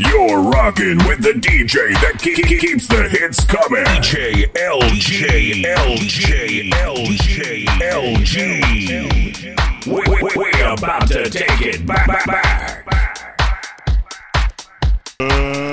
You're rocking with the DJ that keep, keep, keeps the hits coming. DJ LG, LG, LG, LG. We, we, we're about to take it back, back, back. Uh.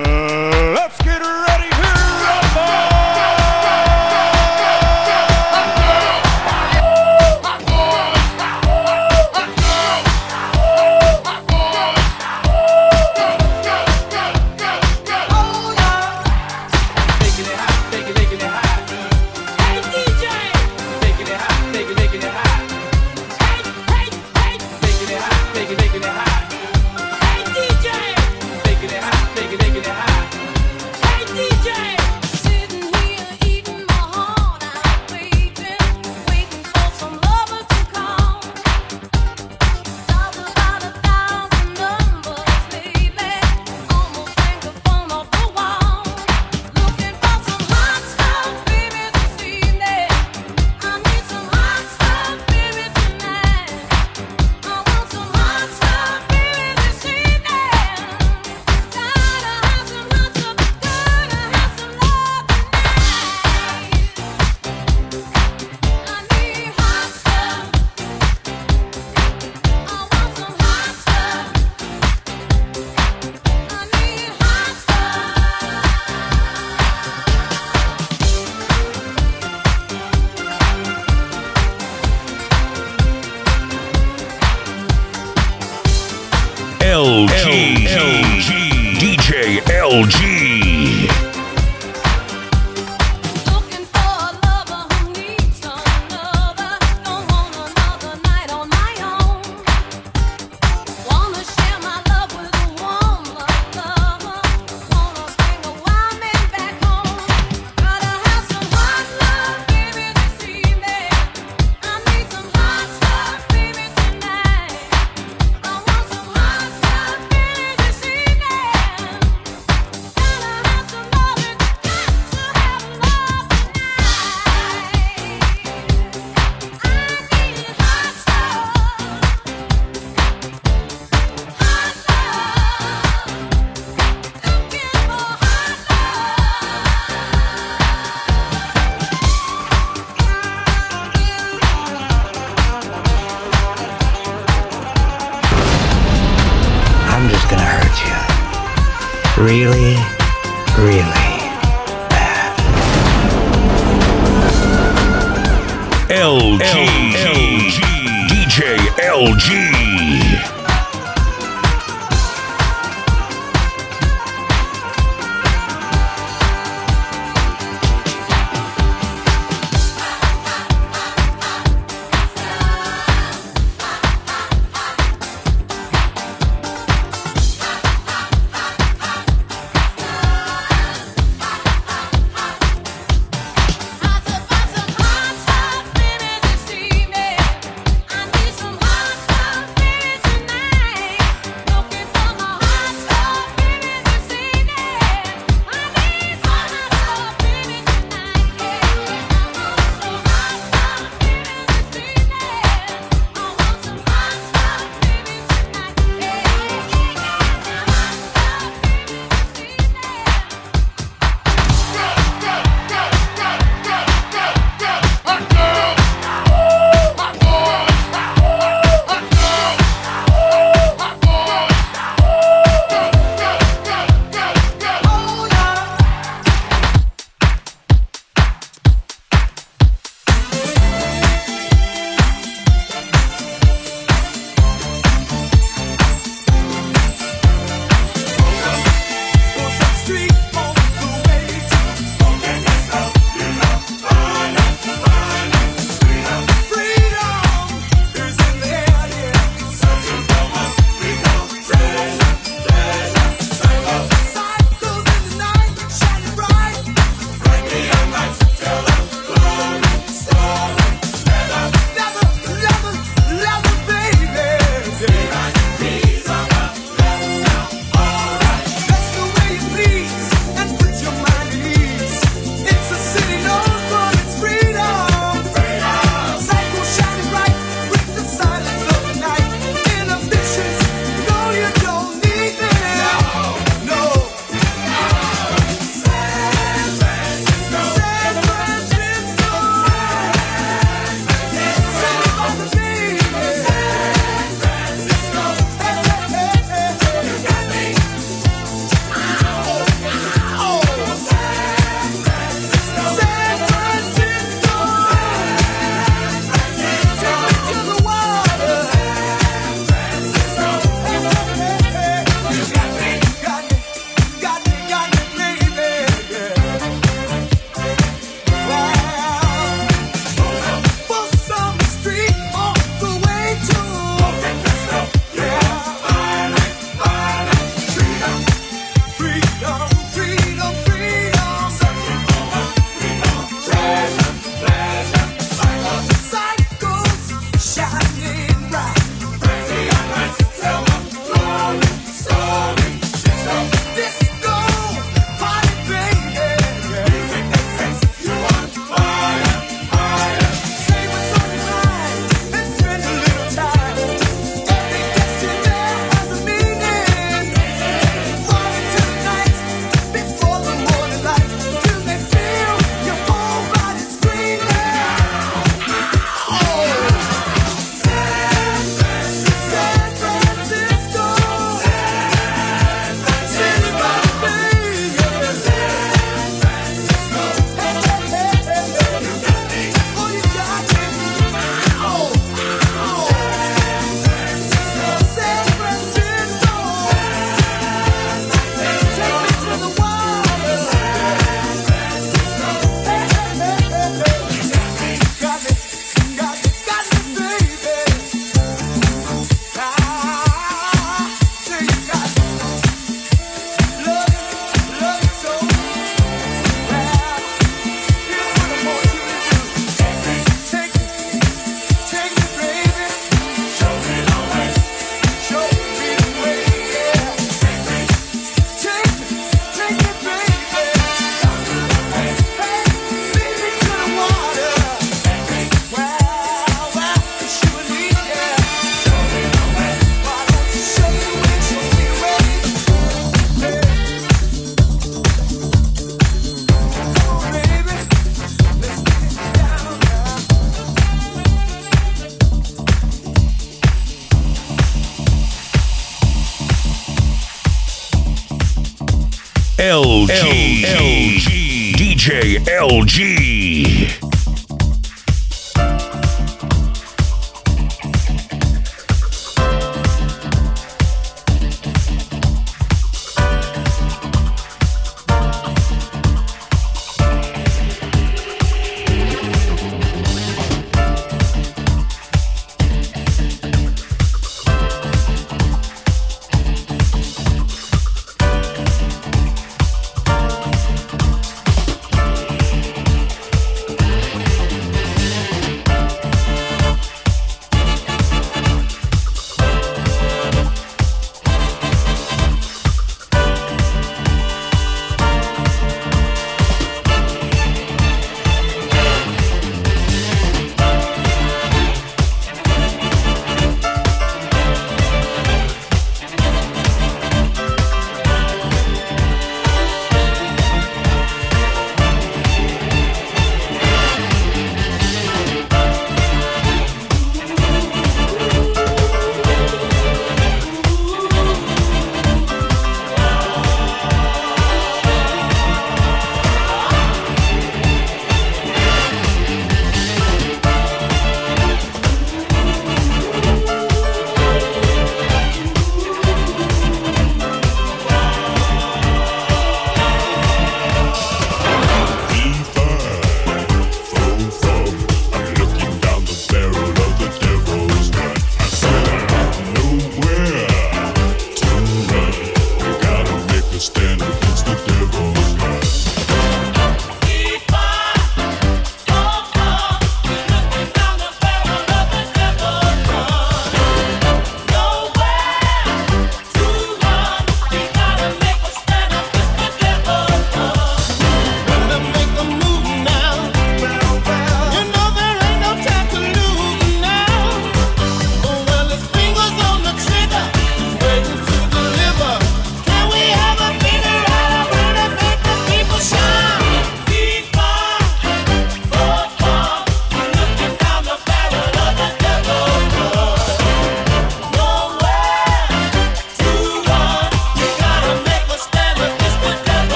LG. LG. DJ LG.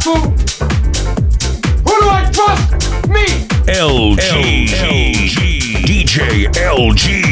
to? Who do I trust? Me. LG. LG. DJ LG.